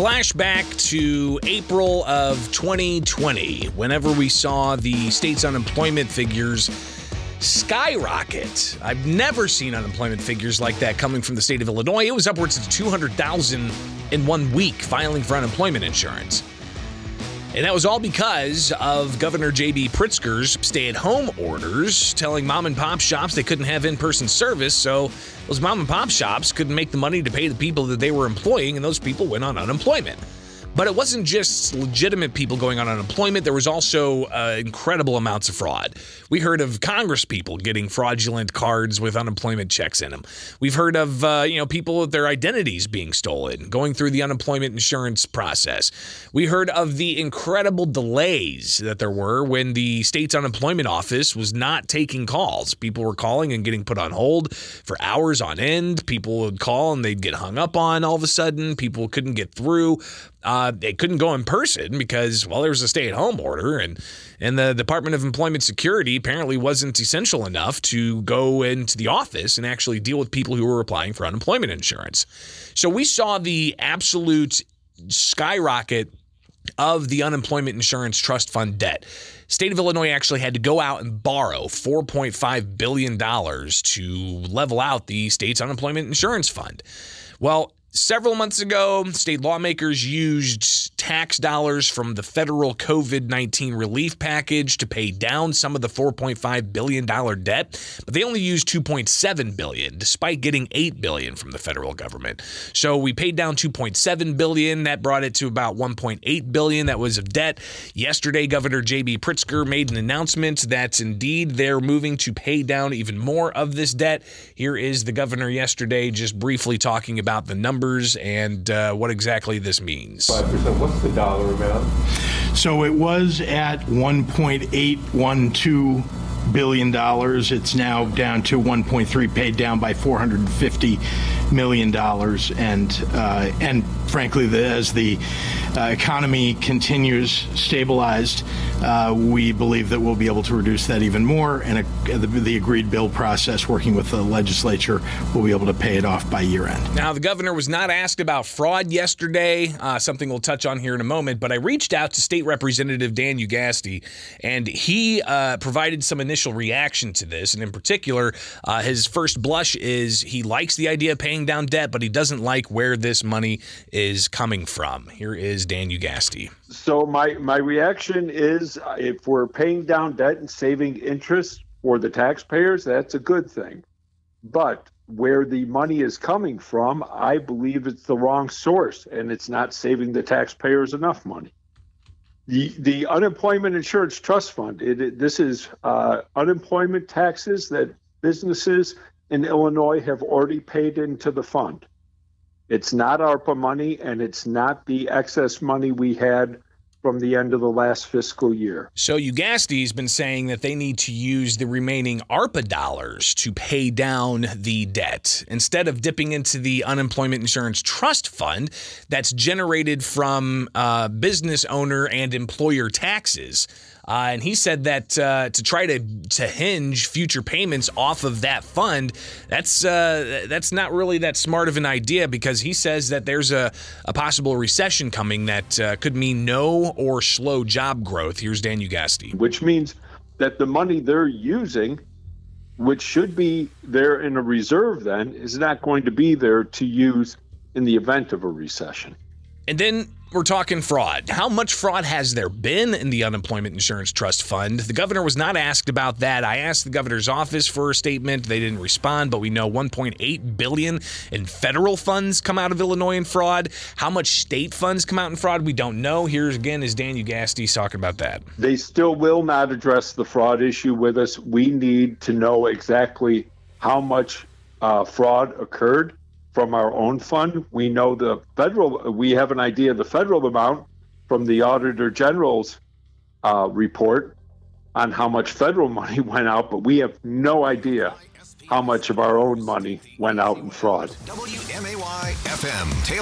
Flashback to April of 2020, whenever we saw the state's unemployment figures skyrocket. I've never seen unemployment figures like that coming from the state of Illinois. It was upwards of 200,000 in one week filing for unemployment insurance. And that was all because of Governor J.B. Pritzker's stay at home orders, telling mom and pop shops they couldn't have in person service. So those mom and pop shops couldn't make the money to pay the people that they were employing, and those people went on unemployment. But it wasn't just legitimate people going on unemployment. There was also uh, incredible amounts of fraud. We heard of Congress people getting fraudulent cards with unemployment checks in them. We've heard of uh, you know people with their identities being stolen, going through the unemployment insurance process. We heard of the incredible delays that there were when the state's unemployment office was not taking calls. People were calling and getting put on hold for hours on end. People would call and they'd get hung up on all of a sudden. People couldn't get through. Uh, they couldn't go in person because well there was a stay-at-home order and and the Department of Employment Security apparently wasn't essential enough to go into the office and actually deal with people who were applying for unemployment insurance. So we saw the absolute skyrocket of the unemployment insurance trust fund debt. State of Illinois actually had to go out and borrow $4.5 billion to level out the state's unemployment insurance fund. Well, Several months ago, state lawmakers used tax dollars from the federal COVID 19 relief package to pay down some of the $4.5 billion debt, but they only used 2.7 billion, despite getting 8 billion from the federal government. So we paid down 2.7 billion. That brought it to about 1.8 billion that was of debt. Yesterday, Governor J.B. Pritzker made an announcement that indeed they're moving to pay down even more of this debt. Here is the governor yesterday just briefly talking about the numbers and uh, what exactly this means. 5%. The dollar amount? So it was at 1.812 billion dollars. It's now down to 1.3, paid down by 450 million dollars, and uh, and frankly, the, as the uh, economy continues stabilized, uh, we believe that we'll be able to reduce that even more. And a, the, the, agreed bill process, working with the legislature, will be able to pay it off by year end. Now, the governor was not asked about fraud yesterday, uh, something we'll touch on here in a moment. But I reached out to State Representative Dan Ugaste, and he uh, provided some initial reaction to this. And in particular, uh, his first blush is he likes the idea of paying down debt, but he doesn't like where this money is coming from. Here is Dan Ugaste. So my my reaction is uh, if we're paying down debt and saving interest for the taxpayers, that's a good thing. But where the money is coming from, I believe it's the wrong source and it's not saving the taxpayers enough money. The, the unemployment insurance trust fund, it, it, this is uh, unemployment taxes that businesses in Illinois have already paid into the fund. It's not ARPA money, and it's not the excess money we had from the end of the last fiscal year. So Ugaste's been saying that they need to use the remaining ARPA dollars to pay down the debt instead of dipping into the unemployment insurance trust fund that's generated from uh, business owner and employer taxes. Uh, and he said that uh, to try to to hinge future payments off of that fund, that's uh, that's not really that smart of an idea because he says that there's a, a possible recession coming that uh, could mean no or slow job growth. Here's Dan Ugaste. Which means that the money they're using, which should be there in a reserve then, is not going to be there to use in the event of a recession. And then we're talking fraud. How much fraud has there been in the unemployment insurance trust fund? The governor was not asked about that. I asked the governor's office for a statement. They didn't respond, but we know 1.8 billion in federal funds come out of Illinois in fraud. How much state funds come out in fraud? We don't know. Here again is Dan Ugaste talking about that. They still will not address the fraud issue with us. We need to know exactly how much uh, fraud occurred from our own fund. We know the federal, we have an idea of the federal amount from the Auditor General's uh, report on how much federal money went out, but we have no idea how much of our own money went out in fraud. WMAY FM.